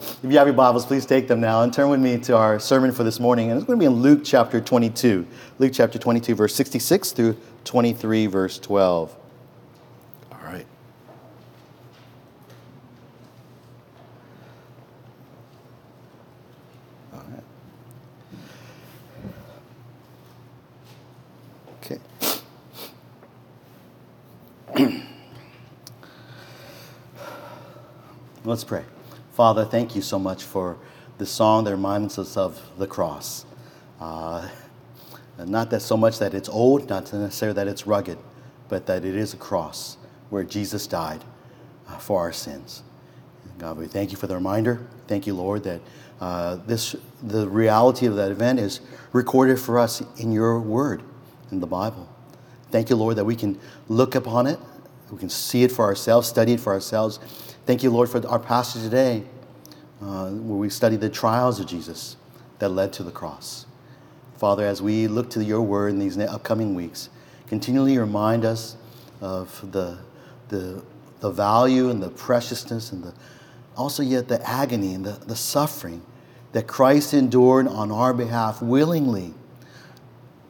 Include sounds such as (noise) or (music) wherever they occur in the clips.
If you have your Bibles, please take them now and turn with me to our sermon for this morning. And it's going to be in Luke chapter 22. Luke chapter 22, verse 66 through 23, verse 12. All right. All right. Okay. Let's pray. Father, thank you so much for the song that reminds us of the cross. Uh, not that so much that it's old, not necessarily that it's rugged, but that it is a cross where Jesus died uh, for our sins. God, we thank you for the reminder. Thank you, Lord, that uh, this the reality of that event is recorded for us in your word, in the Bible. Thank you, Lord, that we can look upon it, we can see it for ourselves, study it for ourselves. Thank you, Lord, for our passage today, uh, where we study the trials of Jesus that led to the cross. Father, as we look to your word in these upcoming weeks, continually remind us of the, the, the value and the preciousness and the, also yet the agony and the, the suffering that Christ endured on our behalf willingly,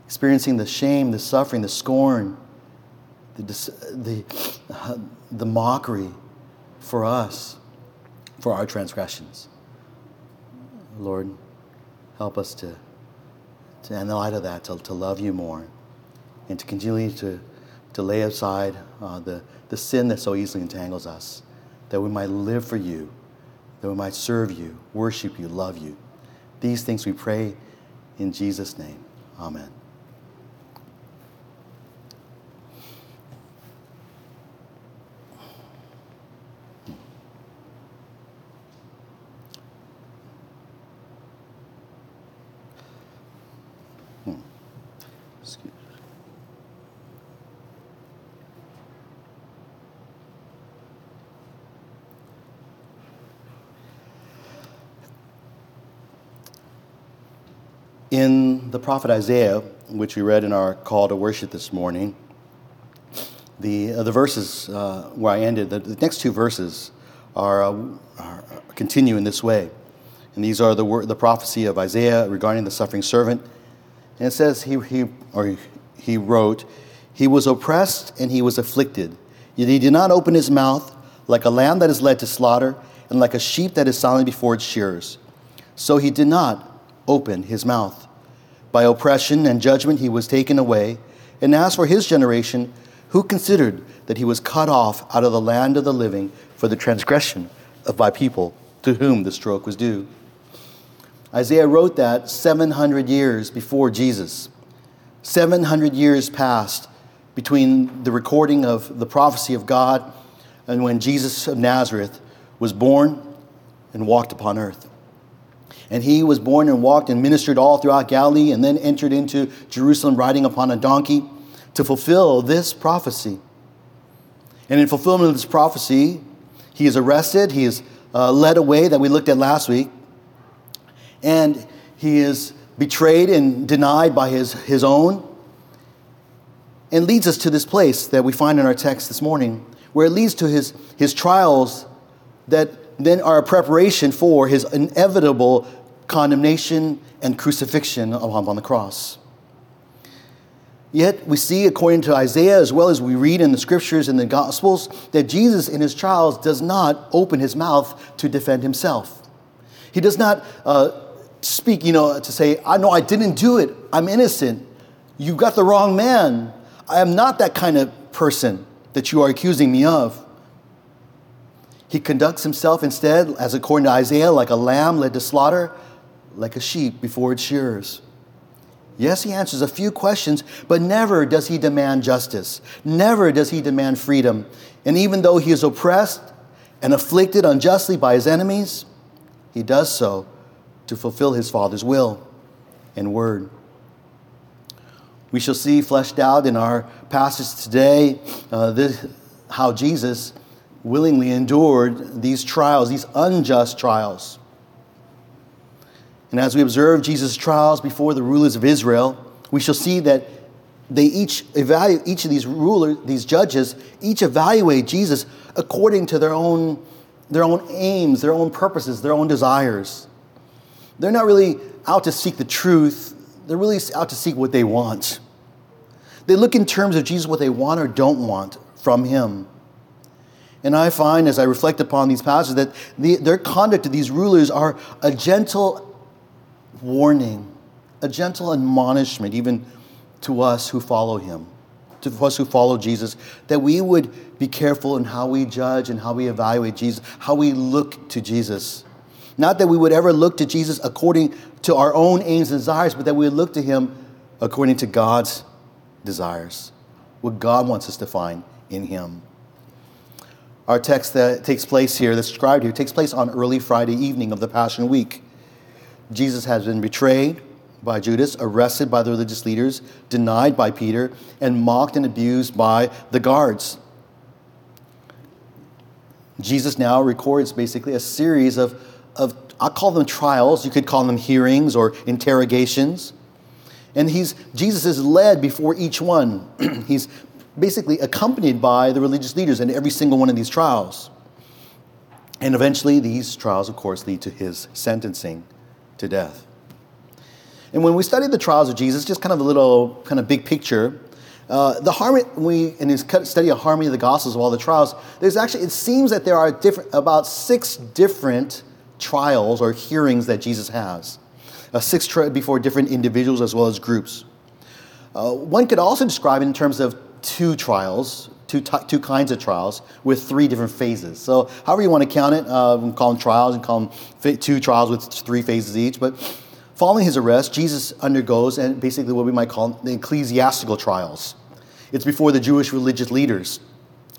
experiencing the shame, the suffering, the scorn, the, the, uh, the mockery for us, for our transgressions. Lord, help us to to, in the light of that, to, to love you more and to continue to, to lay aside uh, the, the sin that so easily entangles us, that we might live for you, that we might serve you, worship you, love you. These things we pray in Jesus' name. Amen. In the prophet Isaiah, which we read in our call to worship this morning, the, uh, the verses uh, where I ended, the, the, next two verses are, uh, are, continue in this way. And these are the, the prophecy of Isaiah regarding the suffering servant. And it says, he, he, or he wrote, He was oppressed and he was afflicted, yet he did not open his mouth, like a lamb that is led to slaughter, and like a sheep that is silent before its shearers. So he did not open his mouth. By oppression and judgment he was taken away. And as for his generation, who considered that he was cut off out of the land of the living for the transgression of my people, to whom the stroke was due? Isaiah wrote that 700 years before Jesus. 700 years passed between the recording of the prophecy of God and when Jesus of Nazareth was born and walked upon earth. And he was born and walked and ministered all throughout Galilee and then entered into Jerusalem riding upon a donkey to fulfill this prophecy. And in fulfillment of this prophecy, he is arrested, he is uh, led away, that we looked at last week, and he is betrayed and denied by his, his own, and leads us to this place that we find in our text this morning, where it leads to his, his trials that then are a preparation for his inevitable condemnation and crucifixion upon the cross. Yet we see, according to Isaiah, as well as we read in the scriptures and the gospels, that Jesus in his trials does not open his mouth to defend himself. He does not uh, speak, you know, to say, I know I didn't do it. I'm innocent. You got the wrong man. I am not that kind of person that you are accusing me of. He conducts himself instead, as according to Isaiah, like a lamb led to slaughter, like a sheep before its shearers. Yes, he answers a few questions, but never does he demand justice. Never does he demand freedom. And even though he is oppressed and afflicted unjustly by his enemies, he does so to fulfill his Father's will and word. We shall see fleshed out in our passage today uh, this, how Jesus willingly endured these trials, these unjust trials. And as we observe Jesus' trials before the rulers of Israel, we shall see that they each evaluate, each of these rulers, these judges, each evaluate Jesus according to their own their own aims, their own purposes, their own desires. They're not really out to seek the truth, they're really out to seek what they want. They look in terms of Jesus what they want or don't want from Him. And I find as I reflect upon these passages that the, their conduct to these rulers are a gentle warning, a gentle admonishment, even to us who follow Him, to us who follow Jesus, that we would be careful in how we judge and how we evaluate Jesus, how we look to Jesus. Not that we would ever look to Jesus according to our own aims and desires, but that we look to Him according to God's desires, what God wants us to find in Him. Our text that takes place here, that's described here, takes place on early Friday evening of the Passion Week. Jesus has been betrayed by Judas, arrested by the religious leaders, denied by Peter, and mocked and abused by the guards. Jesus now records basically a series of, of I call them trials, you could call them hearings or interrogations. And he's, Jesus is led before each one. (clears throat) he's basically accompanied by the religious leaders in every single one of these trials. And eventually, these trials, of course, lead to his sentencing to death. And when we study the trials of Jesus, just kind of a little kind of big picture, uh, the harmony, we in his study of harmony of the Gospels of all the trials, there's actually it seems that there are different about six different trials or hearings that Jesus has, uh, six tri- before different individuals as well as groups. Uh, one could also describe it in terms of two trials, two, two kinds of trials with three different phases. So, however you want to count it, uh, we can call them trials and call them two trials with three phases each. But following his arrest, Jesus undergoes and basically what we might call the ecclesiastical trials. It's before the Jewish religious leaders.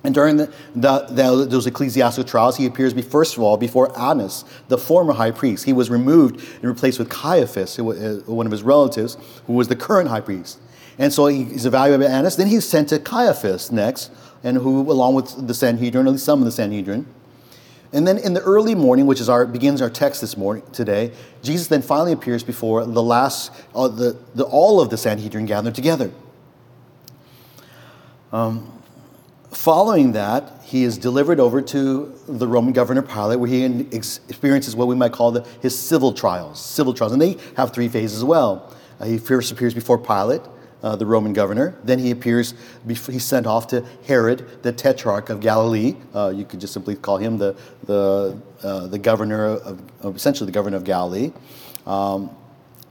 And during the, the, the, those ecclesiastical trials, he appears, first of all, before Annas, the former high priest. He was removed and replaced with Caiaphas, uh, one of his relatives, who was the current high priest. And so he's evaluated by Annas. Then he's sent to Caiaphas next, and who, along with the Sanhedrin, at least some of the Sanhedrin. And then in the early morning, which is our begins our text this morning today, Jesus then finally appears before the last, uh, the, the, all of the Sanhedrin gathered together. Um, following that, he is delivered over to the Roman governor Pilate, where he experiences what we might call the, his civil trials. Civil trials, and they have three phases as well. Uh, he first appears before Pilate uh, the Roman governor. Then he appears, he's sent off to Herod, the tetrarch of Galilee. Uh, you could just simply call him the, the, uh, the governor of, essentially the governor of Galilee. Um,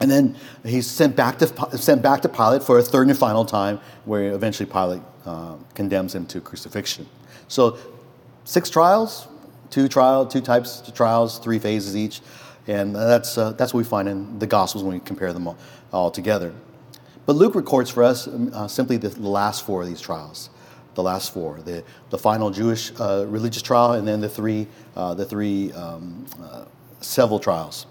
and then he's sent back, to, sent back to Pilate for a third and final time, where eventually Pilate uh, condemns him to crucifixion. So, six trials, two trial, two types of trials, three phases each, and that's uh, that's what we find in the Gospels when we compare them all, all together. But Luke records for us um, uh, simply the, last four of these trials, the last four, the, the final Jewish uh, religious trial, and then the three, uh, the three um, uh, civil trials.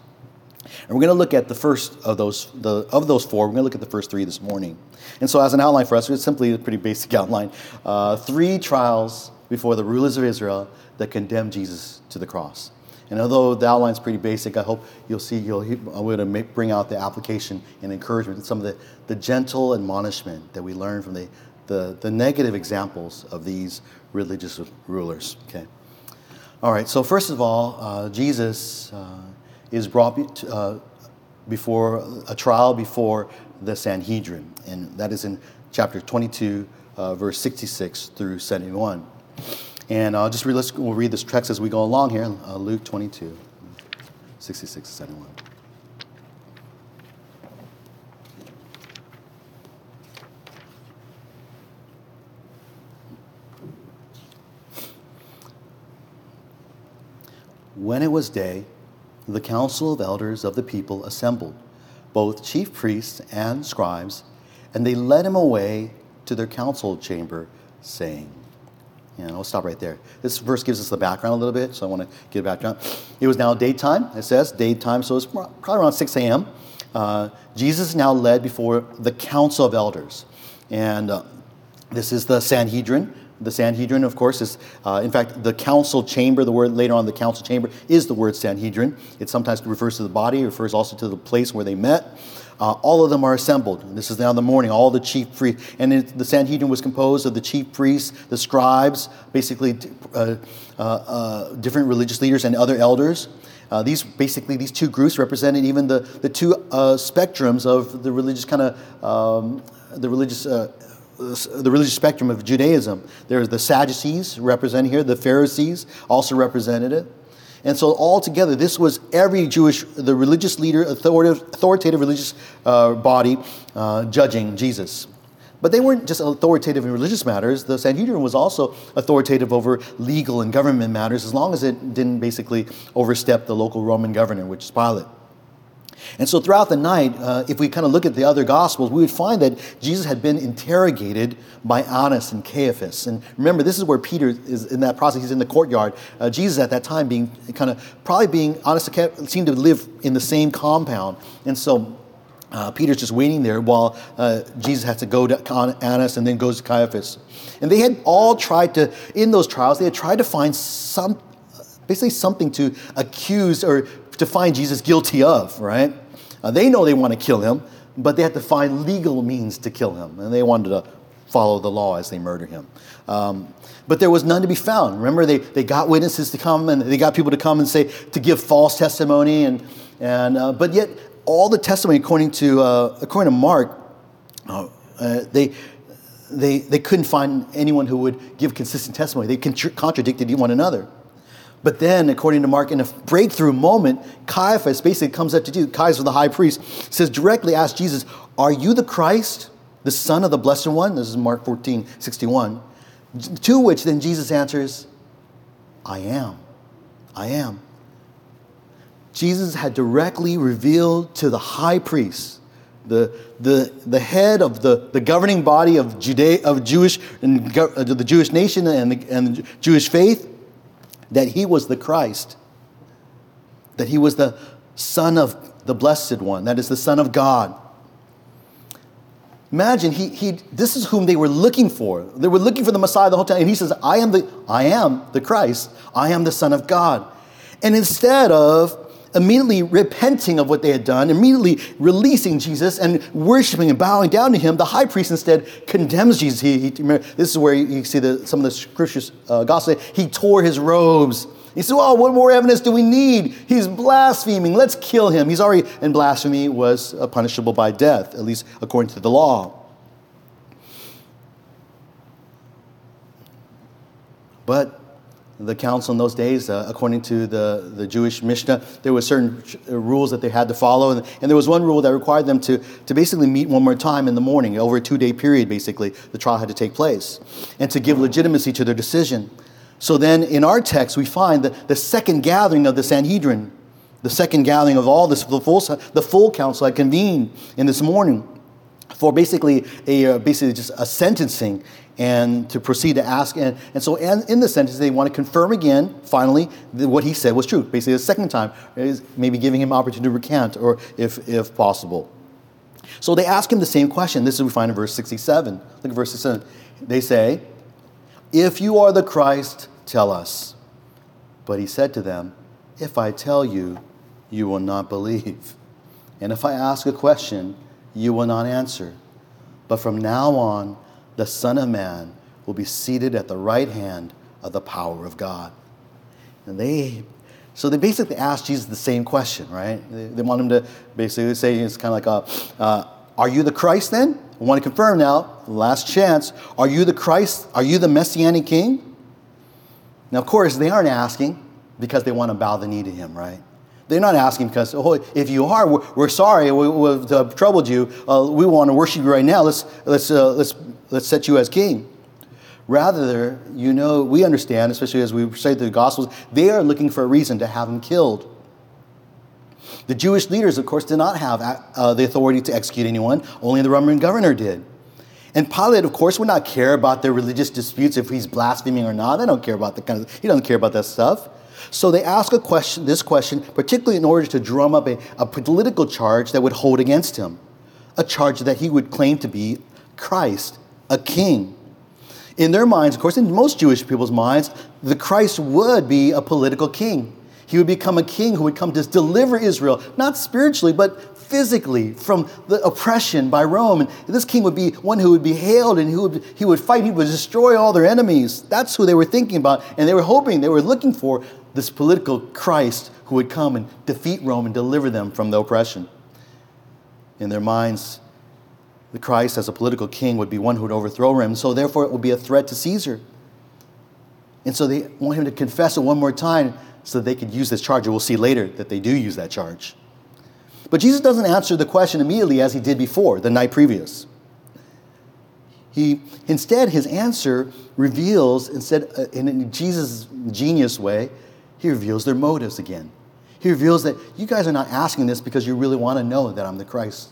And we're going to look at the first of those, the, of those four. We're going to look at the first three this morning. And so, as an outline for us, it's simply a pretty basic (laughs) outline. Uh, three trials before the rulers of Israel that condemned Jesus to the cross. And although the outline is pretty basic, I hope you'll see you'll, I'm to make, bring out the application and encouragement some of the, the gentle admonishment that we learn from the, the, the negative examples of these religious rulers. Okay. All right, so first of all, uh, Jesus uh, is brought uh, before a trial before the Sanhedrin, and that is in chapter 22, uh, verse 66 through 71. And I'll just read, let's, we'll read this text as we go along here uh, Luke 22, 66 to 71. When it was day, the council of elders of the people assembled, both chief priests and scribes, and they led him away to their council chamber, saying, and I'll stop right there. This verse gives us the background a little bit, so I want to give background. It was now daytime, it says, daytime, so it's probably around 6 a.m. Uh, Jesus now led before the council of elders. And uh, this is the Sanhedrin, The Sanhedrin, of course, is, uh, in fact, the council chamber. The word later on, the council chamber, is the word Sanhedrin. It sometimes refers to the body, refers also to the place where they met. Uh, all of them are assembled. This is now the morning, all the chief priests. And it, the Sanhedrin was composed of the chief priests, the scribes, basically uh, uh, uh, different religious leaders and other elders. Uh, these basically these two groups represented even the, the two uh, spectrums of the religious kind of um, the religious the religious spectrum of Judaism. There's the Sadducees represented here, the Pharisees also represented it. And so altogether, this was every Jewish, the religious leader, authoritative, authoritative religious uh, body uh, judging Jesus. But they weren't just authoritative in religious matters. The Sanhedrin was also authoritative over legal and government matters as long as it didn't basically overstep the local Roman governor, which is Pilate. And so throughout the night, uh, if we kind of look at the other gospels, we would find that Jesus had been interrogated by Annas and Caiaphas. And remember, this is where Peter is in that process. He's in the courtyard. Uh, Jesus at that time being kind of probably being Annas and Caiaphas seemed to live in the same compound. And so uh, Peter's just waiting there while uh, Jesus has to go to Annas and then goes to Caiaphas. And they had all tried to, in those trials, they had tried to find some, basically something to accuse or to find Jesus guilty of, right? Uh, they know they want to kill him, but they had to find legal means to kill him, and they wanted to follow the law as they murder him. Um, but there was none to be found. Remember, they, they got witnesses to come and they got people to come and say, to give false testimony, and, and, uh, but yet all the testimony, according to, uh, according to Mark, uh, they, they, they couldn't find anyone who would give consistent testimony. They contradicted one another. But then, according to Mark, in a breakthrough moment, Caiaphas basically comes up to Jesus. Caiaphas, the high priest, says directly, asks Jesus, Are you the Christ, the Son of the Blessed One? This is Mark 14, 61. To which then Jesus answers, I am. I am. Jesus had directly revealed to the high priest, the, the, the head of the, the governing body of, Judea, of Jewish and uh, the Jewish nation and the, and the Jewish faith, that he was the Christ, that he was the Son of the Blessed One, that is the Son of God. Imagine he, he this is whom they were looking for. They were looking for the Messiah the whole time. And he says, I am the I am the Christ. I am the Son of God. And instead of immediately repenting of what they had done, immediately releasing Jesus and worshiping and bowing down to him, the high priest instead condemns Jesus. He, he this is where you see the, some of the scriptures, uh, gospel. He tore his robes. He said, Oh, what more evidence do we need? He's blaspheming. Let's kill him. He's already, and blasphemy was uh, punishable by death, at least according to the law. But the council in those days, uh, according to the, the Jewish Mishnah, there were certain uh, rules that they had to follow. And, and, there was one rule that required them to, to basically meet one more time in the morning. Over a two day period, basically, the trial had to take place. And to give legitimacy to their decision. So then in our text, we find that the second gathering of the Sanhedrin, the second gathering of all this, the full, the full council had convened in this morning for basically a uh, basically just a sentencing and to proceed to ask. And, and so and in the sentence, they want to confirm again, finally, what he said was true. Basically, the second time, maybe giving him opportunity to recant, or if, if possible. So they ask him the same question. This is we find in verse 67. Look at verse 67. They say, If you are the Christ, tell us. But he said to them, If I tell you, you will not believe. And if I ask a question, you will not answer. But from now on, the Son of Man will be seated at the right hand of the power of God. And they, so they basically asked Jesus the same question, right? They, they want him to basically say, it's kind of like, a, uh, Are you the Christ then? I want to confirm now, last chance. Are you the Christ? Are you the Messianic King? Now, of course, they aren't asking because they want to bow the knee to him, right? They're not asking because, oh, if you are, we're, we're sorry, we, have uh, troubled you. Uh, we want to worship you right now. Let's, let's, uh, let's let's set you as king. Rather, you know, we understand, especially as we say the Gospels, they are looking for a reason to have him killed. The Jewish leaders, of course, did not have uh, the authority to execute anyone, only the Roman governor did. And Pilate, of course, would not care about their religious disputes if he's blaspheming or not. They don't care about the kind of, he doesn't care about that stuff. So they ask a question, this question, particularly in order to drum up a, a political charge that would hold against him, a charge that he would claim to be Christ, a king. In their minds, of course, in most Jewish people's minds, the Christ would be a political king. He would become a king who would come to deliver Israel, not spiritually, but physically from the oppression by Rome. And this king would be one who would be hailed and who would, he would fight, he would destroy all their enemies. That's who they were thinking about. And they were hoping, they were looking for this political Christ who would come and defeat Rome and deliver them from the oppression. In their minds, the Christ as a political king would be one who would overthrow him, So therefore, it would be a threat to Caesar. And so they want him to confess it one more time so that they could use this charge. And we'll see later that they do use that charge. But Jesus doesn't answer the question immediately as he did before, the night previous. He, instead, his answer reveals, instead, uh, in Jesus' genius way, he reveals their motives again. He reveals that you guys are not asking this because you really want to know that I'm the Christ.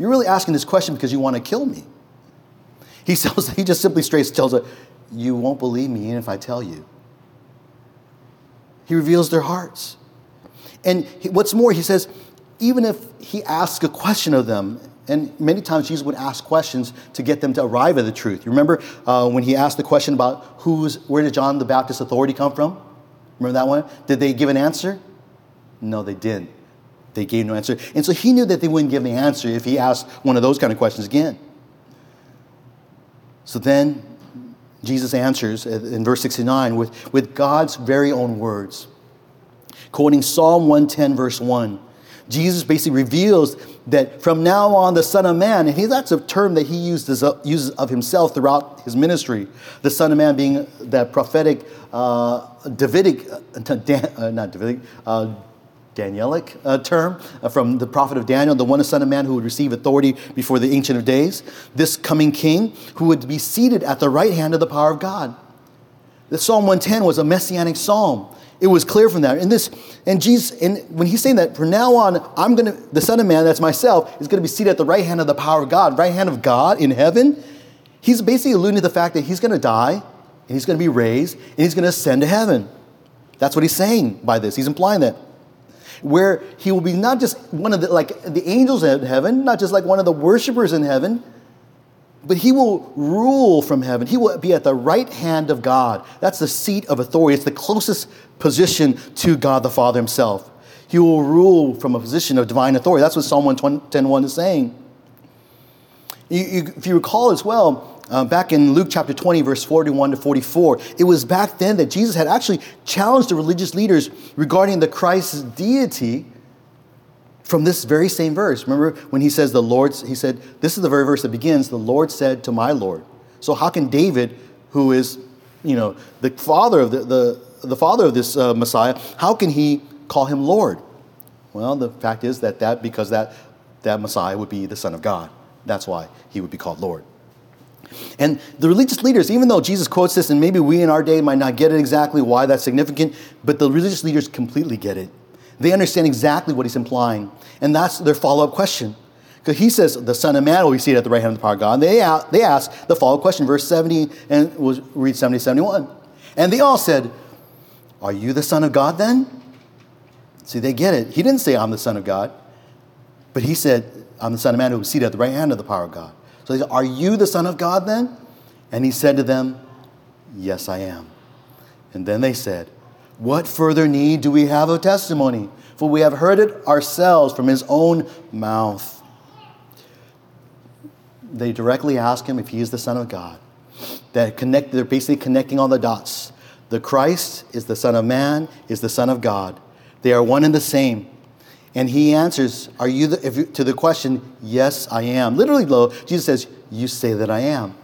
You're really asking this question because you want to kill me. He, (laughs) tells, he just simply straight tells her, You won't believe me even if I tell you. He reveals their hearts. And he, what's more, he says, even if he asks a question of them, and many times Jesus would ask questions to get them to arrive at the truth. You remember uh, when he asked the question about who's, where did John the Baptist's authority come from? Remember that one? Did they give an answer? No, they didn't. They gave no answer. And so he knew that they wouldn't give the answer if he asked one of those kind of questions again. So then Jesus answers in verse 69 with, with God's very own words. Quoting Psalm 110, verse 1, Jesus basically reveals that from now on, the Son of Man, and he, that's a term that he uses, uses of himself throughout his ministry, the Son of Man being that prophetic, uh, Davidic, uh, (laughs) uh not Davidic, uh, Danielic uh, term uh, from the prophet of Daniel, the one Son of Man who would receive authority before the Ancient of Days, this coming king who would be seated at the right hand of the power of God. The Psalm 110 was a messianic psalm. It was clear from that. And this, and Jesus, and when he's saying that, from now on, I'm gonna, the Son of Man, that's myself, is gonna be seated at the right hand of the power of God, right hand of God in heaven. He's basically alluding to the fact that he's gonna die, and he's gonna be raised, and he's gonna ascend to heaven. That's what he's saying by this. He's implying that where he will be not just one of the like the angels in heaven, not just like one of the worshipers in heaven, but he will rule from heaven. He will be at the right hand of God. That's the seat of authority. It's the closest position to God the Father himself. He will rule from a position of divine authority. That's what Psalm 110.1 is saying. You, you, if you recall as well, uh, back in Luke chapter 20, verse 41 to 44, it was back then that Jesus had actually challenged the religious leaders regarding the Christ's deity from this very same verse. Remember when he says, The Lord, he said, this is the very verse that begins, The Lord said to my Lord. So how can David, who is, you know, the father of the, the, the father of this uh, Messiah, how can he call him Lord? Well, the fact is that, that because that, that Messiah would be the Son of God. That's why he would be called Lord. And the religious leaders, even though Jesus quotes this, and maybe we in our day might not get it exactly why that's significant, but the religious leaders completely get it. They understand exactly what he's implying. And that's their follow up question. Because he says, the Son of Man will be seated at the right hand of the power of God. They, they ask the follow up question, verse 70, and we'll read 70, 71. And they all said, Are you the Son of God then? See, they get it. He didn't say, I'm the Son of God, but he said, I'm the Son of Man who was seated at the right hand of the power of God. So they said, Are you the Son of God then? And he said to them, Yes, I am. And then they said, What further need do we have of testimony? For we have heard it ourselves from his own mouth. They directly ask him if he is the Son of God. That connect, they're basically connecting all the dots. The Christ is the Son of Man, is the Son of God. They are one and the same. And he answers, Are you, the, if, to the question, Yes, I am. Literally, though, Jesus says, You say that I am.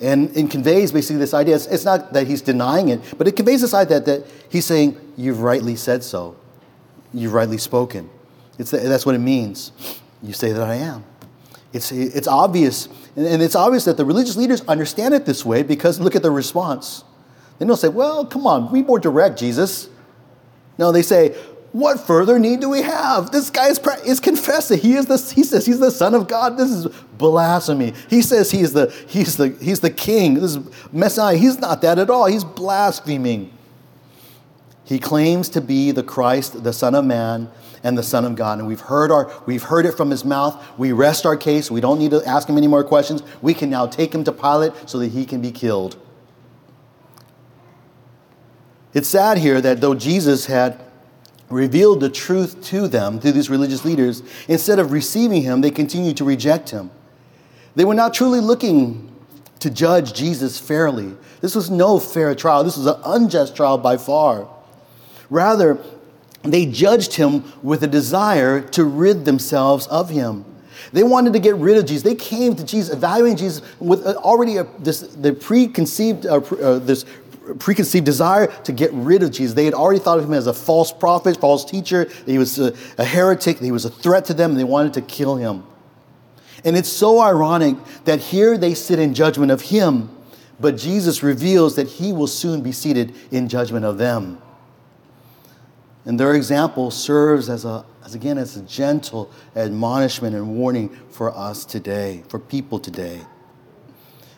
And it conveys basically this idea. It's, it's, not that he's denying it, but it conveys this idea that, that he's saying, You've rightly said so. You've rightly spoken. It's, that's what it means. You say that I am. It's, it's obvious. And it's obvious that the religious leaders understand it this way because look at their response. They don't say, Well, come on, be more direct, Jesus. No, they say, what further need do we have? This guy is, is confessing. He is the, he says he's the son of God. This is blasphemy. He says he's the, he's the, he's the king. This is Messiah. He's not that at all. He's blaspheming. He claims to be the Christ, the Son of Man, and the Son of God. And we've heard, our, we've heard it from his mouth. We rest our case. We don't need to ask him any more questions. We can now take him to Pilate so that he can be killed. It's sad here that though Jesus had revealed the truth to them through these religious leaders, instead of receiving him, they continued to reject him. They were not truly looking to judge Jesus fairly. This was no fair trial. This was an unjust trial by far. Rather, they judged him with a desire to rid themselves of him. They wanted to get rid of Jesus. They came to Jesus, evaluating Jesus with already a, this, the preconceived, uh, uh, this preconceived desire to get rid of Jesus. They had already thought of him as a false prophet, false teacher. He was a, a heretic. He was a threat to them, they wanted to kill him. And it's so ironic that here they sit in judgment of him, but Jesus reveals that he will soon be seated in judgment of them. And their example serves as a as again as a gentle admonishment and warning for us today, for people today.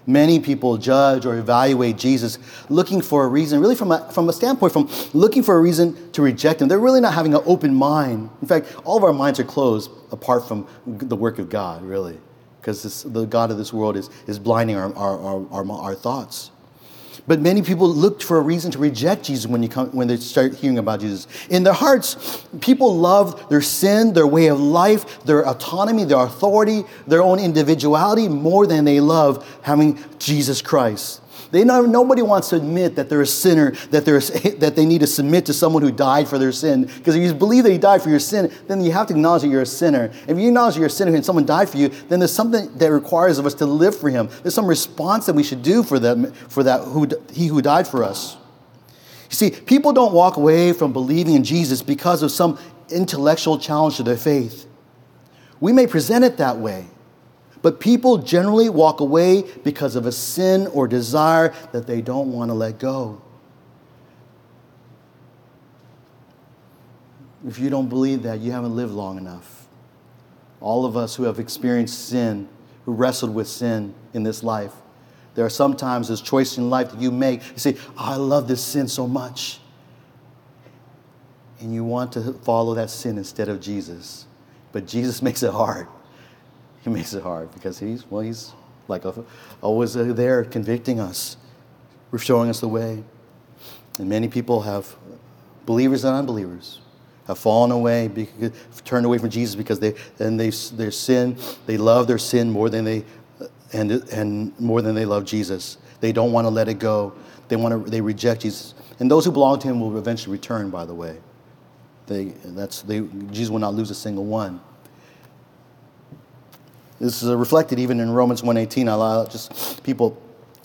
Many people judge or evaluate Jesus looking for a reason, really from a, from a standpoint, from looking for a reason to reject him. They're really not having an open mind. In fact, all of our minds are closed apart from the work of God, really, because the God of this world is, is blinding our, our, our, our, our thoughts. But many people looked for a reason to reject Jesus when, you come, when they start hearing about Jesus. In their hearts, people love their sin, their way of life, their autonomy, their authority, their own individuality more than they love having Jesus Christ. They know, nobody wants to admit that they're a sinner, that, they're, (laughs) that they need to submit to someone who died for their sin. Because if you believe that he died for your sin, then you have to acknowledge that you're a sinner. If you acknowledge you're a sinner and someone died for you, then there's something that requires of us to live for him. There's some response that we should do for them, for that who, he who died for us. You see, people don't walk away from believing in Jesus because of some intellectual challenge to their faith. We may present it that way. But people generally walk away because of a sin or desire that they don't want to let go. If you don't believe that, you haven't lived long enough. All of us who have experienced sin, who wrestled with sin in this life, there are sometimes this choice in life that you make. You say, oh, I love this sin so much. And you want to follow that sin instead of Jesus. But Jesus (laughs) makes it hard. He makes it hard because he's, well, he's like a, always there convicting us, We're showing us the way. And many people have, believers and unbelievers, have fallen away, because, turned away from Jesus because they, and they, their sin, they love their sin more than they, and, and more than they love Jesus. They don't want to let it go. They, want to, they reject Jesus. And those who belong to him will eventually return, by the way. They, that's, they, Jesus will not lose a single one. This is uh, reflected even in Romans 1.18. I allow just people,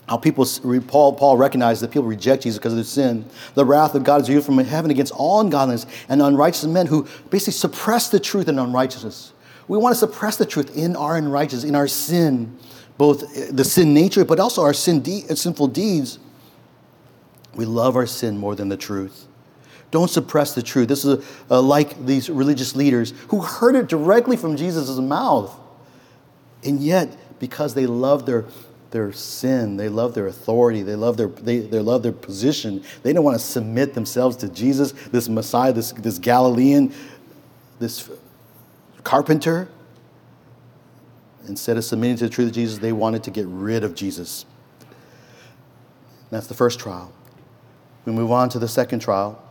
how people, Paul, Paul recognized that people reject Jesus because of their sin. The wrath of God is revealed from heaven against all ungodliness and unrighteous men who basically suppress the truth in unrighteousness. We want to suppress the truth in our unrighteousness, in our sin, both eh, the sin nature, but also our sin de- uh, sinful deeds. We love our sin more than the truth. Don't suppress the truth. This is uh, like these religious leaders who heard it directly from Jesus' mouth. And yet, because they love their, their sin, they love their authority, they love their, they, they love their position, they don't want to submit themselves to Jesus, this Messiah, this, this Galilean, this carpenter. Instead of submitting to the truth of Jesus, they wanted to get rid of Jesus. That's the first trial. We move on to the second trial.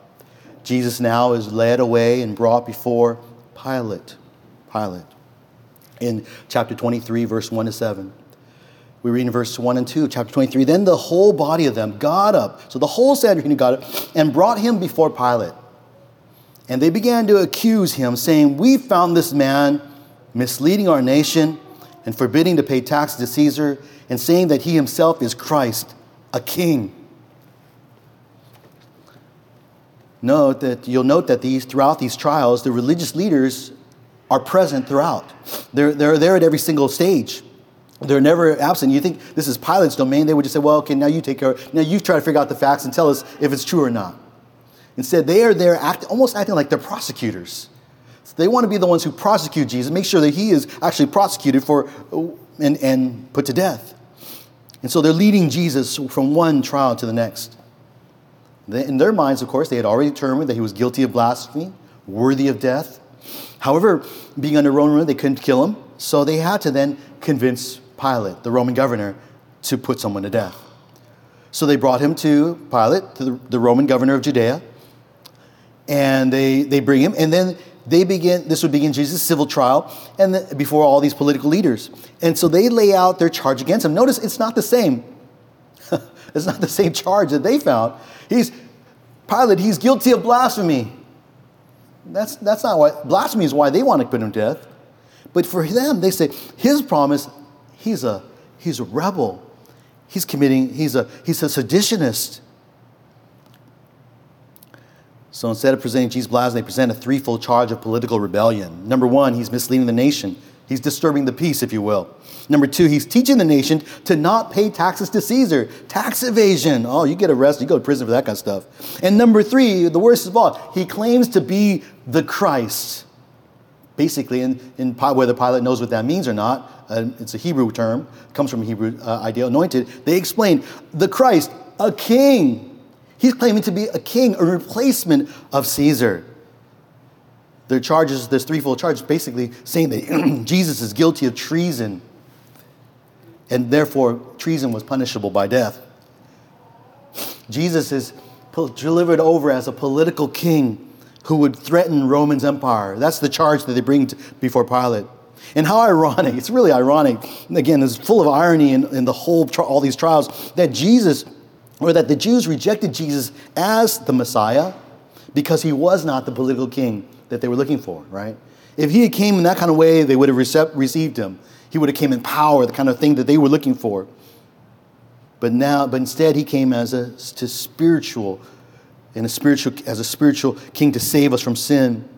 Jesus now is led away and brought before Pilate. Pilate in chapter 23, verse 1 to 7. We read in verse 1 and 2, chapter 23. Then the whole body of them got up. So the whole Sanhedrin got up and brought him before Pilate. And they began to accuse him, saying, We found this man misleading our nation and forbidding to pay tax to Caesar, and saying that he himself is Christ, a king. Note that you'll note that these throughout these trials, the religious leaders are present throughout. They're, they're there at every single stage. They're never absent. You think this is Pilate's domain, they would just say, well, okay, now you take care Now you try to figure out the facts and tell us if it's true or not. Instead, they are there act, almost acting like they're prosecutors. So they want to be the ones who prosecute Jesus, make sure that he is actually prosecuted for and, and put to death. And so they're leading Jesus from one trial to the next. In their minds, of course, they had already determined that he was guilty of blasphemy, worthy of death. However, being under Roman rule, they couldn't kill him, so they had to then convince Pilate, the Roman governor, to put someone to death. So they brought him to Pilate, to the, Roman governor of Judea, and they, they bring him, and then they begin, this would begin Jesus' civil trial and the, before all these political leaders. And so they lay out their charge against him. Notice it's not the same. (laughs) it's not the same charge that they found. He's, Pilate, he's guilty of blasphemy. That's, that's not what, blasphemy is why they want to put him to death. But for them, they say, his promise, he's a, he's a rebel. He's committing, he's a, he's a seditionist. So instead of presenting Jesus blasphemy, they present a threefold charge of political rebellion. Number one, he's misleading the nation. He's disturbing the peace, if you will. Number two, he's teaching the nation to not pay taxes to Caesar. Tax evasion. Oh, you get arrested, you go to prison for that kind of stuff. And number three, the worst of all, he claims to be the Christ. Basically, in, in whether Pilate knows what that means or not, uh, it's a Hebrew term, comes from Hebrew uh, idea, anointed. They explain the Christ, a king. He's claiming to be a king, a replacement of Caesar. Their charges, this threefold charge, basically saying that (clears throat) Jesus is guilty of treason, and therefore treason was punishable by death. Jesus is delivered over as a political king who would threaten Roman's empire. That's the charge that they bring to, before Pilate. And how ironic, it's really ironic. Again, it's full of irony in, in the whole, all these trials, that Jesus, or that the Jews rejected Jesus as the Messiah because he was not the political king that they were looking for, right? If he had came in that kind of way, they would have recept, received him. He would have came in power, the kind of thing that they were looking for. But now, but instead, he came as a to spiritual, in a spiritual as a spiritual king to save us from sin.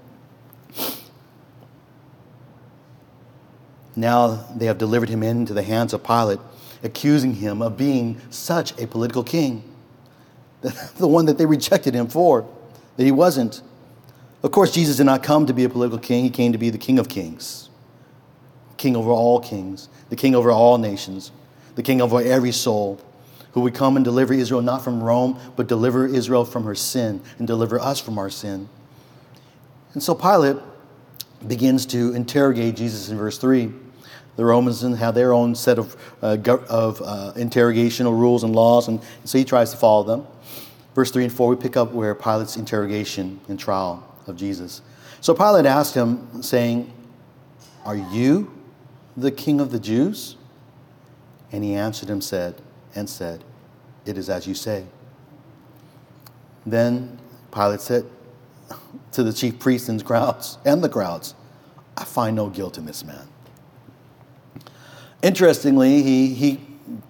Now they have delivered him into the hands of Pilate, accusing him of being such a political king, (laughs) the one that they rejected him for, that he wasn't. Of course, Jesus did not come to be a political king, he came to be the King of Kings, King over all kings, the King over all nations, the King over every soul, who would come and deliver Israel not from Rome, but deliver Israel from her sin and deliver us from our sin. And so Pilate begins to interrogate Jesus in verse 3. The Romans have their own set of, uh, of uh, interrogational rules and laws, and so he tries to follow them. Verse 3 and 4, we pick up where Pilate's interrogation and trial of Jesus. So Pilate asked him, saying, Are you the king of the Jews? And he answered him said, and said, It is as you say. Then Pilate said (laughs) to the chief priests and crowds and the crowds, I find no guilt in this man. Interestingly, he, he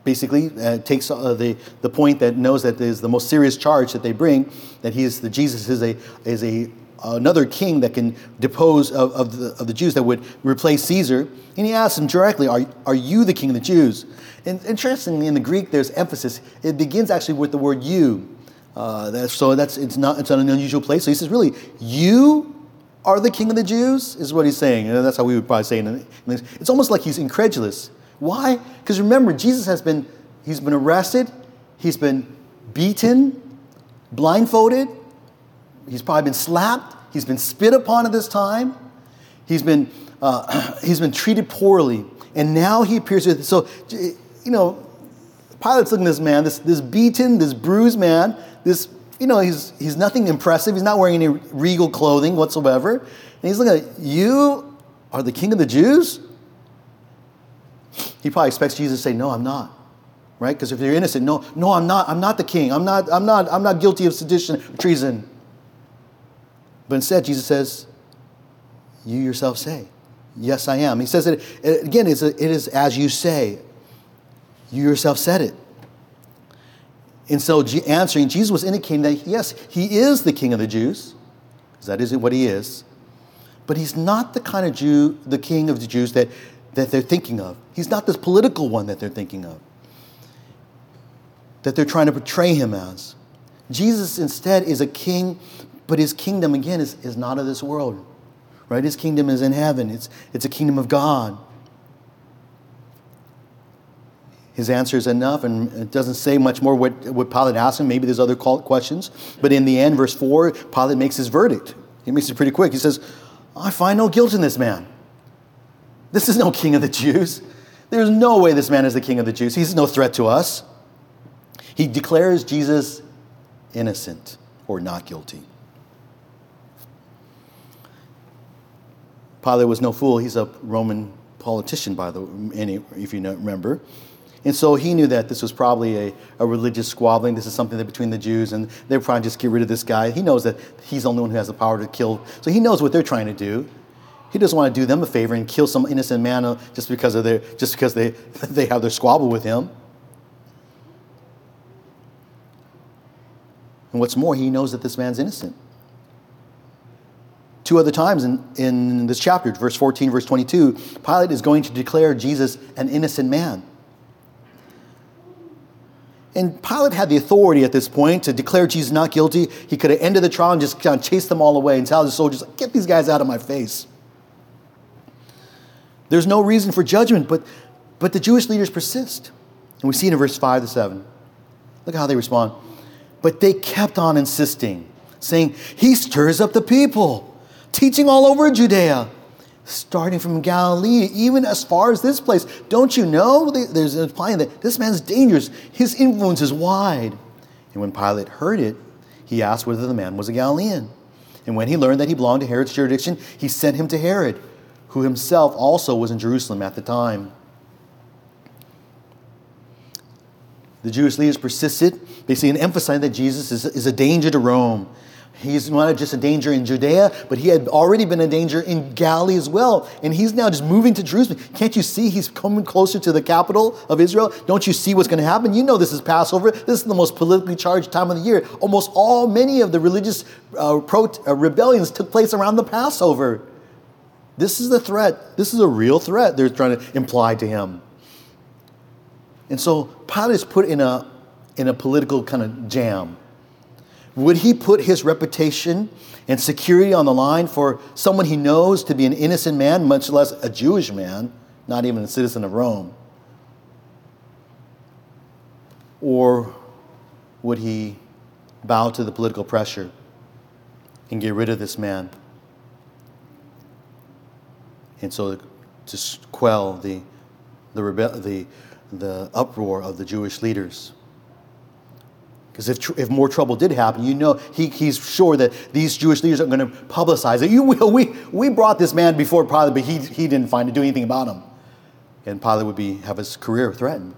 basically uh, takes uh, the, the point that knows that is the most serious charge that they bring, that he is the Jesus is a is a another king that can depose of, of, the, of the Jews that would replace Caesar. And he asks him directly, Are, are you the king of the Jews? And interestingly, in the Greek, there's emphasis. It begins actually with the word you. Uh, so that's, it's, not, it's an unusual place. So he says, Really, you are the king of the Jews? Is what he's saying. And that's how we would probably say it. It's almost like he's incredulous. Why? Because remember, Jesus has been, he's been arrested, he's been beaten, blindfolded, he's probably been slapped, he's been spit upon at this time, he's been, uh, (clears throat) he's been treated poorly, and now he appears with, so, you know, Pilate's looking at this man, this, this beaten, this bruised man, this, you know, he's, he's nothing impressive, he's not wearing any regal clothing whatsoever, and he's looking at, you are the king of the Jews? He probably expects Jesus to say, no, I'm not right? Because if you're innocent, no, no, I'm not. I'm not the king. I'm not. I'm not. I'm not guilty of sedition, treason. But instead, Jesus says, You yourself say, Yes, I am. He says it again, it's a, it is as you say. You yourself said it. And so, answering, Jesus was indicating that yes, he is the king of the Jews, because that isn't what he is. But he's not the kind of Jew, the king of the Jews that, that they're thinking of. He's not this political one that they're thinking of, that they're trying to portray him as. Jesus instead is a king but his kingdom, again, is, is not of this world, right? His kingdom is in heaven, it's, it's a kingdom of God. his answer is enough, and it doesn't say much more what, what Pilate asked him. Maybe there's other questions. But in the end, verse 4, Pilate makes his verdict. He makes it pretty quick. He says, I find no guilt in this man. This is no king of the Jews. There's no way this man is the king of the Jews. He's no threat to us. He declares Jesus innocent or not guilty. Pilate was no fool. He's a Roman politician, by the way, if you remember. And so he knew that this was probably a, a religious squabbling. This is something that between the Jews, and they're trying to just get rid of this guy. He knows that he's the only one who has the power to kill. So he knows what they're trying to do. He doesn't want to do them a favor and kill some innocent man uh, just because of their just because they (laughs) they have their squabble with him. And what's more, he knows that this man's innocent. Two other times in, in this chapter, verse 14, verse 22, Pilate is going to declare Jesus an innocent man. And Pilate had the authority at this point to declare Jesus not guilty. He could have ended the trial and just kind of chased them all away and tell the soldiers, get these guys out of my face. There's no reason for judgment, but, but the Jewish leaders persist. And we see in verse 5 to 7. Look how they respond. But they kept on insisting, saying, He stirs up the people, teaching all over Judea, starting from Galilee, even as far as this place. Don't you know? There's implying that this man's dangerous. His influence is wide. And when Pilate heard it, he asked whether the man was a Galilean. And when he learned that he belonged to Herod's jurisdiction, he sent him to Herod, who himself also was in Jerusalem at the time. The Jewish leaders persisted, basically in emphasizing that Jesus is, is a danger to Rome. He's not just a danger in Judea, but he had already been a danger in Galilee as well. And he's now just moving to Jerusalem. Can't you see he's coming closer to the capital of Israel? Don't you see what's going to happen? You know this is Passover. This is the most politically charged time of the year. Almost all, many of the religious uh, pro- uh, rebellions took place around the Passover. This is the threat. This is a real threat they're trying to imply to him. And so Pilate is put in a, in a political kind of jam. Would he put his reputation and security on the line for someone he knows to be an innocent man, much less a Jewish man, not even a citizen of Rome? Or would he bow to the political pressure and get rid of this man? And so to quell the, the, rebe- the, the uproar of the Jewish leaders. Because if, tr- if more trouble did happen, you know, he, he's sure that these Jewish leaders are going to publicize it. You, will. we, we brought this man before Pilate, but he, he didn't find to do anything about him. And Pilate would be, have his career threatened.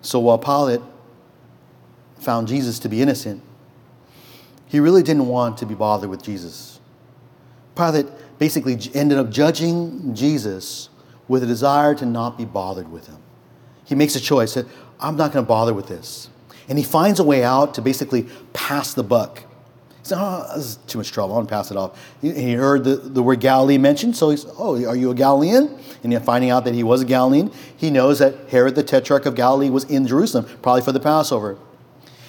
So while Pilate found Jesus to be innocent, he really didn't want to be bothered with Jesus. Pilate basically ended up judging Jesus with a desire to not be bothered with him. He makes a choice that I'm not going to bother with this. And he finds a way out to basically pass the buck. He said, Oh, ah, this is too much trouble. I'm going to pass it off. He heard the, the word Galilee mentioned, so he's, Oh, are you a Galilean? And finding out that he was a Galilean, he knows that Herod the Tetrarch of Galilee was in Jerusalem, probably for the Passover.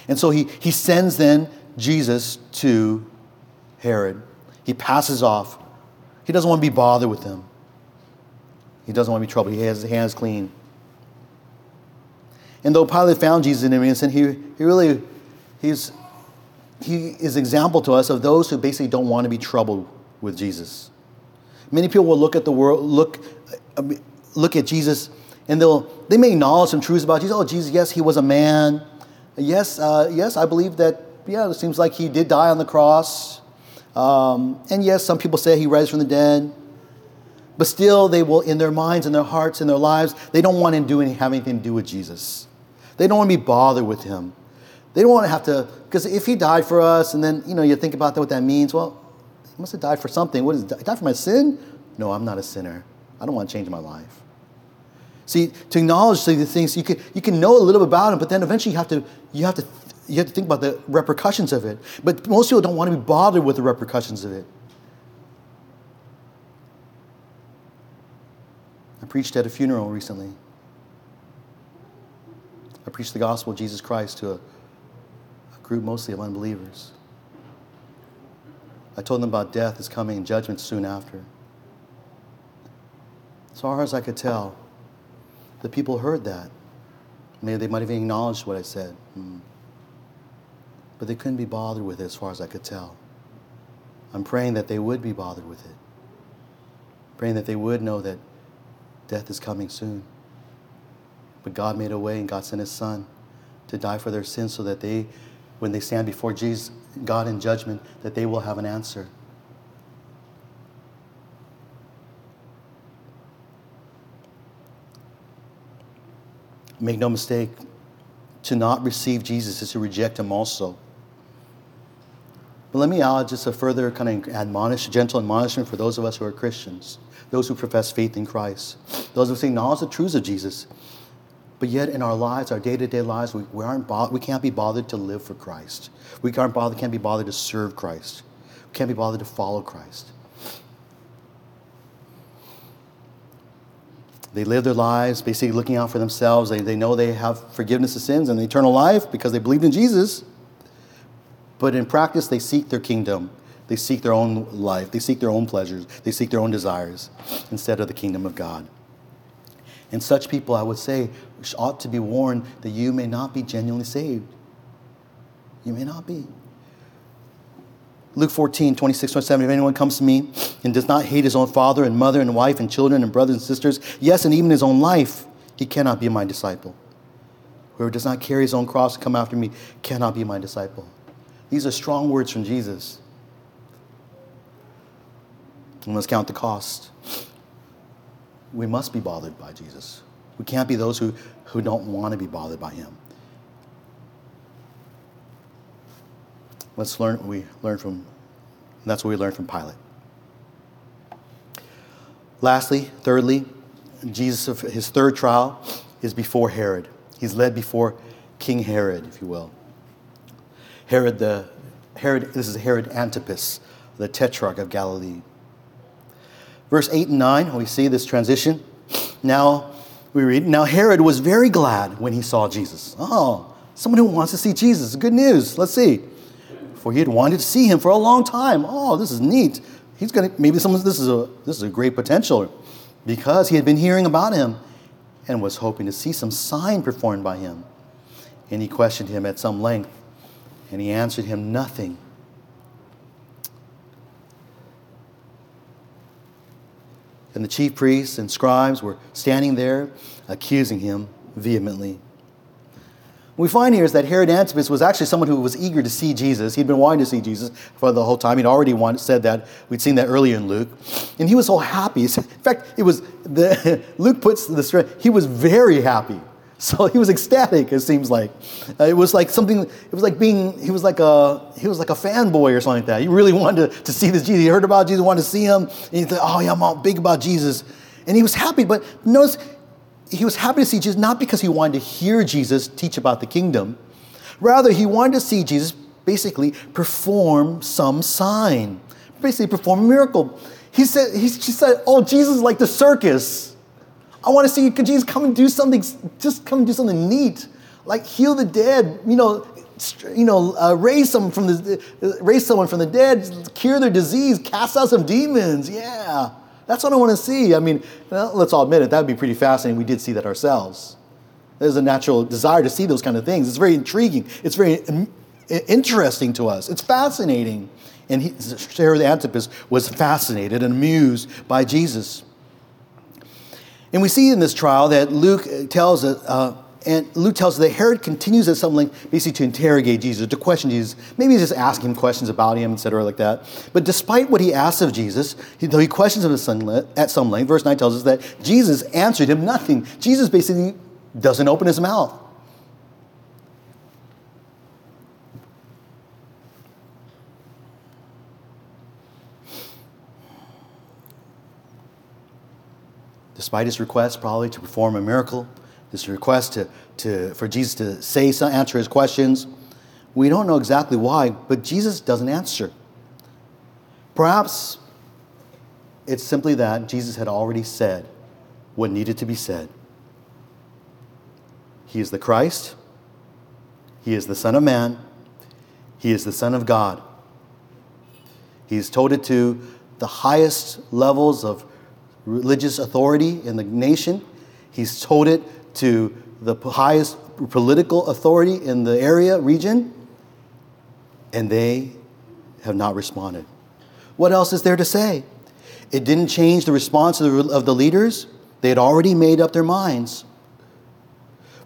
And so he, he sends then Jesus to Herod. He passes off he doesn't want to be bothered with them. He doesn't want to be troubled. He has his hands clean. And though Pilate found Jesus in innocent, he, he really he's, he is example to us of those who basically don't want to be troubled with Jesus. Many people will look at the world, look, look at Jesus, and they'll they may acknowledge some truths about Jesus. Oh, Jesus, yes, he was a man. Yes, uh, yes, I believe that. Yeah, it seems like he did die on the cross. Um, and yes, some people say he rose from the dead. But still, they will, in their minds in their hearts in their lives, they don't want to do any, have anything to do with Jesus. They don't want to be bothered with him. They don't want to have to, because if he died for us, and then, you know, you think about what that means, well, he must have died for something. What is it? Died for my sin? No, I'm not a sinner. I don't want to change my life. See, to acknowledge the things, you can, you can know a little bit about him, but then eventually you have to, you have to you have to think about the repercussions of it. But most people don't want to be bothered with the repercussions of it. I preached at a funeral recently. Preached the gospel of Jesus Christ to a, a group mostly of unbelievers. I told them about death is coming and judgment soon after. As far as I could tell, the people heard that. Maybe they might have acknowledged what I said. Hmm. But they couldn't be bothered with it as far as I could tell. I'm praying that they would be bothered with it. Praying that they would know that death is coming soon. But God made a way and God sent His Son to die for their sins so that they, when they stand before Jesus, God in judgment, that they will have an answer. Make no mistake, to not receive Jesus is to reject him also. But let me add just a further kind of admonish, gentle admonishment for those of us who are Christians, those who profess faith in Christ, those who acknowledge the truths of Jesus. But yet, in our lives, our day-to-day lives, we, we aren't bo- we can't be bothered to live for Christ. We can't, bother, can't be bothered to serve Christ. We can't be bothered to follow Christ. They live their lives basically looking out for themselves. They, they know they have forgiveness of sins and eternal life because they believed in Jesus. But in practice, they seek their kingdom. They seek their own life. They seek their own pleasures. They seek their own desires instead of the kingdom of God. And such people, I would say, ought to be warned that you may not be genuinely saved. You may not be. Luke 14, 26, 27. If anyone comes to me and does not hate his own father and mother and wife and children and brothers and sisters, yes, and even his own life, he cannot be my disciple. Whoever does not carry his own cross and come after me cannot be my disciple. These are strong words from Jesus. We must count the cost. We must be bothered by Jesus. We can't be those who, who don't want to be bothered by him. Let's learn what we learn from, that's what we learn from Pilate. Lastly, thirdly, Jesus, of his third trial is before Herod. He's led before King Herod, if you will. Herod the Herod, this is Herod Antipas, the tetrarch of Galilee. Verse 8 and 9, we see this transition. Now we read, Now Herod was very glad when he saw Jesus. Oh, someone who wants to see Jesus. Good news. Let's see for he had wanted to see him for a long time. Oh, this is neat. He's to, maybe someone, this is a, this is a great potential because he had been hearing about him and was hoping to see some sign performed by him. And he questioned him at some length, and he answered him nothing. And the chief priests and scribes were standing there, accusing him vehemently. What we find here is that Herod Antipas was actually someone who was eager to see Jesus. He'd been wanting to see Jesus for the whole time. He'd already said that. We'd seen that earlier in Luke. And he was so happy. (laughs) In fact, it was the, (laughs) Luke puts this, he was very happy. (laughs) So he was ecstatic, it seems like. Uh, it was like something, it was like being, he was like a, he was like a fanboy or something like that. He really (laughs) wanted to, to see this Jesus. He heard about Jesus, wanted to see him. And he thought, oh yeah, I'm all big about Jesus. And he was happy, but notice he was happy to see Jesus not because he wanted to hear Jesus teach about the kingdom. Rather, he wanted to see Jesus basically perform some sign, basically perform a miracle. He said, he she said, Oh, Jesus is like the circus. I want to see Jesus come and do something, just come and do something neat, like heal the dead, you know, you know, uh, raise someone from the raise someone from the dead, cure their disease, cast out some demons. Yeah. That's what I want to see. I mean, well, let's all admit it, that would be pretty fascinating. We did see that ourselves. There's a natural desire to see those kind of things. It's very intriguing. It's very interesting to us. It's fascinating. And he, Antipas was fascinated and amused by Jesus. And we see in this trial that Luke tells us, uh, and Luke tells us that Herod continues at some length basically to interrogate Jesus, to question Jesus. Maybe he's just asking him questions about him, etc., like that. But despite what he asks of Jesus, though he questions him at some length, verse 9 tells us that Jesus answered him nothing. Jesus basically doesn't open his mouth. Despite his request, probably to perform a miracle, this request to, to, for Jesus to say, some, answer his questions. We don't know exactly why, but Jesus doesn't answer. Perhaps it's simply that Jesus had already said what needed to be said. He is the Christ, He is the Son of Man, He is the Son of God. He's told it to the highest levels of religious authority in the nation. He's told it to the highest political authority in the area, region, and they have not responded. What else is there to say? It didn't change the response of the, of the leaders. They had already made up their minds.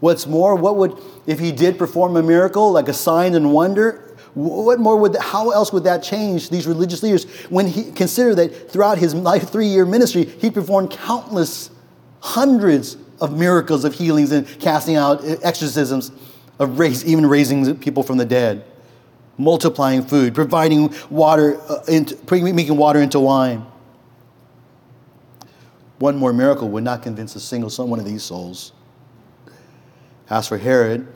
What's more, what would, if he did perform a miracle like a sign and wonder, what more would, how else would that change these religious leaders when he consider that throughout his life three year ministry, he performed countless, hundreds of miracles of healings and casting out exorcisms, of raise, even raising people from the dead, multiplying food, providing water, uh, into, making water into wine. One more miracle would not convince a single one of these souls. As for Herod,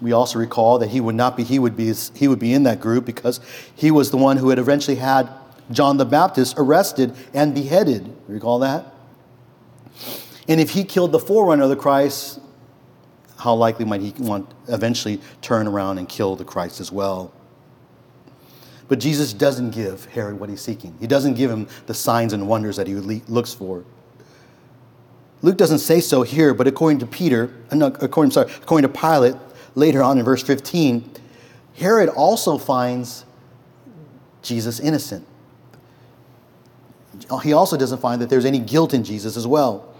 we also recall that he would not be he would be he would be in that group because he was the one who had eventually had John the Baptist arrested and beheaded. Recall that? And if he killed the forerunner of the Christ, how likely might he want eventually turn around and kill the Christ as well? But Jesus doesn't give Herod what he's seeking. He doesn't give him the signs and wonders that he looks for. Luke doesn't say so here, but according to Peter, uh, no, according, sorry, according to Pilate, later on in verse 15, Herod also finds Jesus innocent. He also doesn't find that there's any guilt in Jesus as well.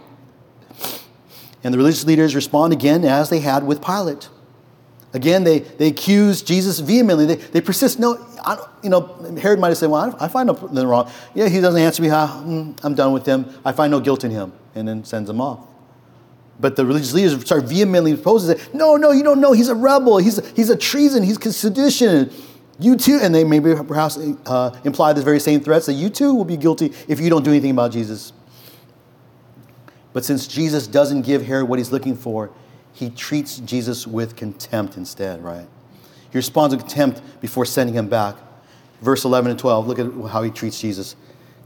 And the religious leaders respond again as they had with Pilate. Again, they, they accuse Jesus vehemently. They, they persist. No, you know, Herod might have said, Well, I, find nothing wrong. Yeah, he doesn't answer me. Mm, I'm done with him. I find no guilt in him. And then sends him off. But the religious leaders start vehemently opposing it. No, no, you don't know. He's a rebel. He's a, he's a treason. He's sedition. You too, and they maybe perhaps uh, imply the very same threats that you too will be guilty if you don't do anything about Jesus. But since Jesus doesn't give Herod what he's looking for, he treats Jesus with contempt instead, right? He responds with contempt before sending him back. Verse 11 and 12, look at how he treats Jesus.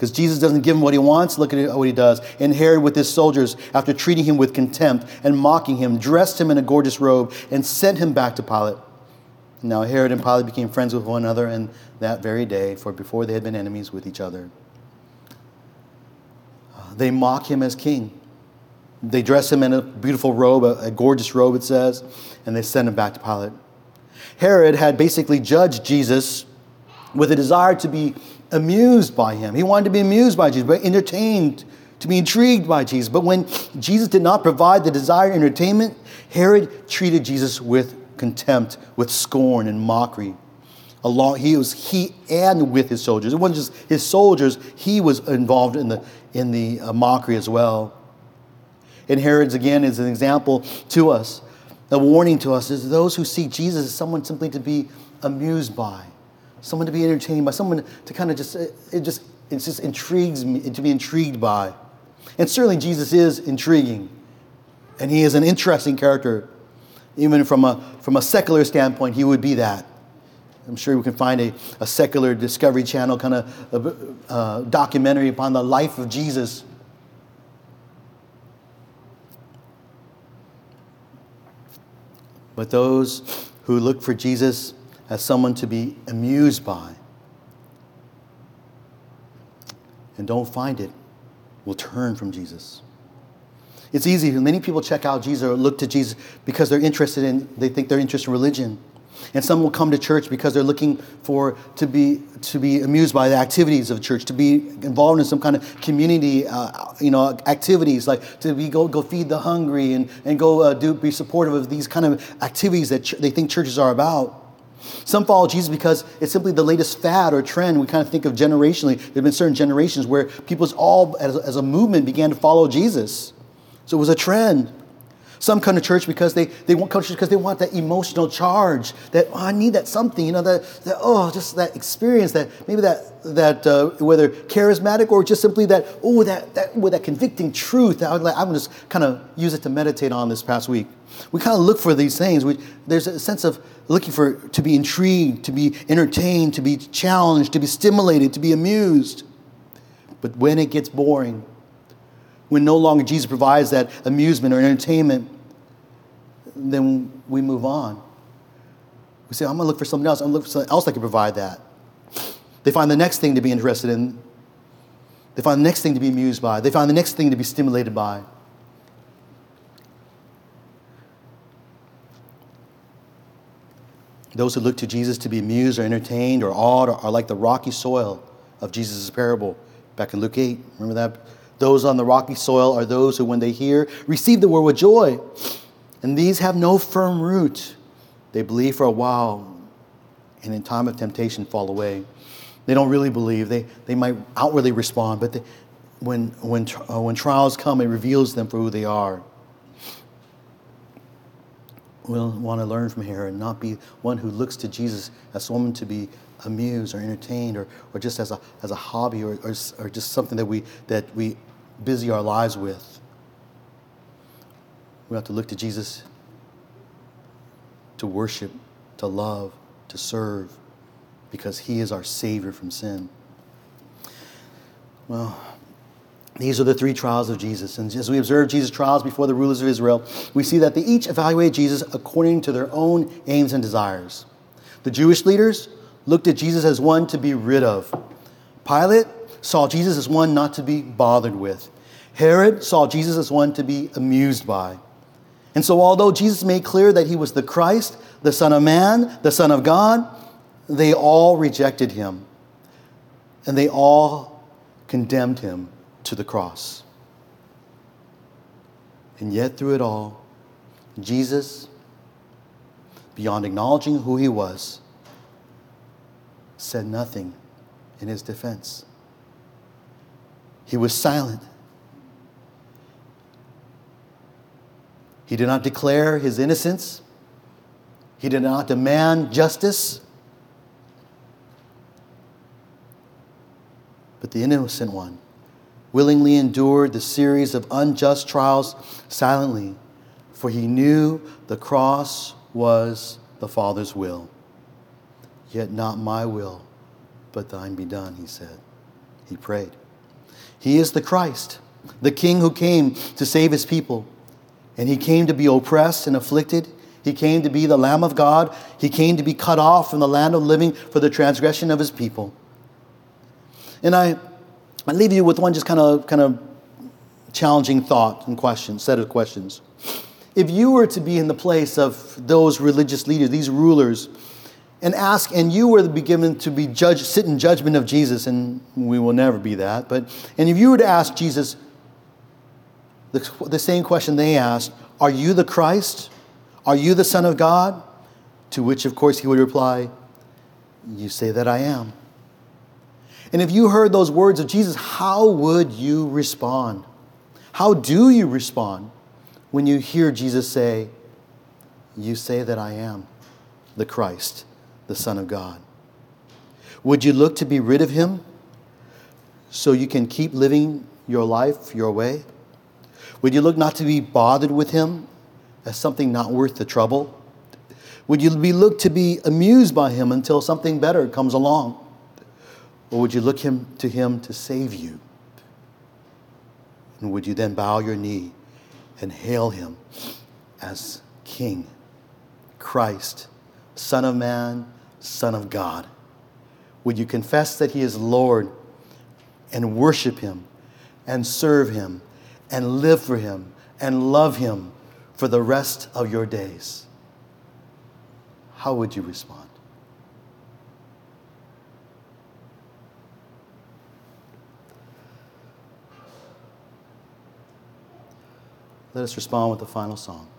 Because Jesus doesn't give him what he wants, look at what he does. And Herod, with his soldiers, after treating him with contempt and mocking him, dressed him in a gorgeous robe and sent him back to Pilate. Now Herod and Pilate became friends with one another and that very day, for before they had been enemies with each other. Uh, they mock him as king. They dress him in a beautiful robe, a, a gorgeous robe, it says, and they send him back to Pilate. Herod had basically judged Jesus with a desire to be amused by him. He wanted to be amused by Jesus, but entertained, to be intrigued by Jesus. But when Jesus did not provide the desired entertainment, Herod treated Jesus with contempt, with scorn and mockery. Along, he was he and with his soldiers. It wasn't just his soldiers; he was involved in the in the uh, mockery as well. And Herod's again is an example to us, a warning to us: is those who see Jesus as someone simply to be amused by, someone to be entertained by, someone to kind of just, it just, it just intrigues me, to be intrigued by. And certainly Jesus is intriguing. And he is an interesting character. Even from a, from a secular standpoint, he would be that. I'm sure we can find a, a secular Discovery Channel kind of uh, documentary upon the life of Jesus. But those who look for Jesus as someone to be amused by and don't find it will turn from Jesus. It's easy. Many people check out Jesus or look to Jesus because they're interested in, they think they're interested in religion. And some will come to church because they're looking for to be to be amused by the activities of church, to be involved in some kind of community, uh, you know, activities like to be go go feed the hungry and and go uh, do be supportive of these kind of activities that ch- they think churches are about. Some follow Jesus because it's simply the latest fad or trend. We kind of think of generationally. There have been certain generations where people all, as, as a movement, began to follow Jesus. So it was a trend. Some come to church because they, they want church because they want that emotional charge. That oh, I need that something, you know, that, that oh, just that experience, that maybe that that uh, whether charismatic or just simply that oh, that that with that convicting truth. I would like, I'm just kind of use it to meditate on this past week. We kind of look for these things. We, there's a sense of looking for to be intrigued, to be entertained, to be challenged, to be stimulated, to be amused. But when it gets boring, when no longer Jesus provides that amusement or entertainment, then we move on. We say, I'm going to look for something else. I'm going to look for something else that can provide that. They find the next thing to be interested in. They find the next thing to be amused by. They find the next thing to be stimulated by. Those who look to Jesus to be amused or entertained or awed are like the rocky soil of Jesus' parable back in Luke 8. Remember that? Those on the rocky soil are those who, when they hear, receive the word with joy. And these have no firm root. They believe for a while and in time of temptation fall away. They don't really believe. They, they might outwardly respond, but they, when, when, uh, when trials come, it reveals them for who they are. We'll want to learn from here and not be one who looks to Jesus as someone to be amused or entertained or, or just as a, as a hobby or, or, or just something that we, that we busy our lives with. We have to look to Jesus to worship, to love, to serve, because he is our Savior from sin. Well, these are the three trials of Jesus. And as we observe Jesus' trials before the rulers of Israel, we see that they each evaluate Jesus according to their own aims and desires. The Jewish leaders looked at Jesus as one to be rid of. Pilate saw Jesus as one not to be bothered with. Herod saw Jesus as one to be amused by. And so, although Jesus made clear that he was the Christ, the Son of Man, the Son of God, they all rejected him. And they all condemned him to the cross. And yet, through it all, Jesus, beyond acknowledging who he was, said nothing in his defense. He was silent. He did not declare his innocence. He did not demand justice. But the innocent one willingly endured the series of unjust trials silently, for he knew the cross was the Father's will. Yet not my will, but thine be done, he said. He prayed. He is the Christ, the King who came to save his people. And he came to be oppressed and afflicted. He came to be the Lamb of God. He came to be cut off from the land of living for the transgression of his people. And I, I leave you with one just kind of kind of challenging thought and question, set of questions. If you were to be in the place of those religious leaders, these rulers, and ask, and you were to be given to be judged, sit in judgment of Jesus, and we will never be that, but, and if you were to ask Jesus the, the same question they asked, Are you the Christ? Are you the Son of God? To which, of course, he would reply, You say that I am. And if you heard those words of Jesus, how would you respond? How do you respond when you hear Jesus say, You say that I am the Christ, the Son of God? Would you look to be rid of him so you can keep living your life your way? Would you look not to be bothered with him as something not worth the trouble? Would you be look to be amused by him until something better comes along? Or would you look him to him to save you? And would you then bow your knee and hail him as King, Christ, Son of Man, Son of God? Would you confess that he is Lord and worship him and serve him and live for Him and love Him for the rest of your days, how would you respond? Let us respond with the final song.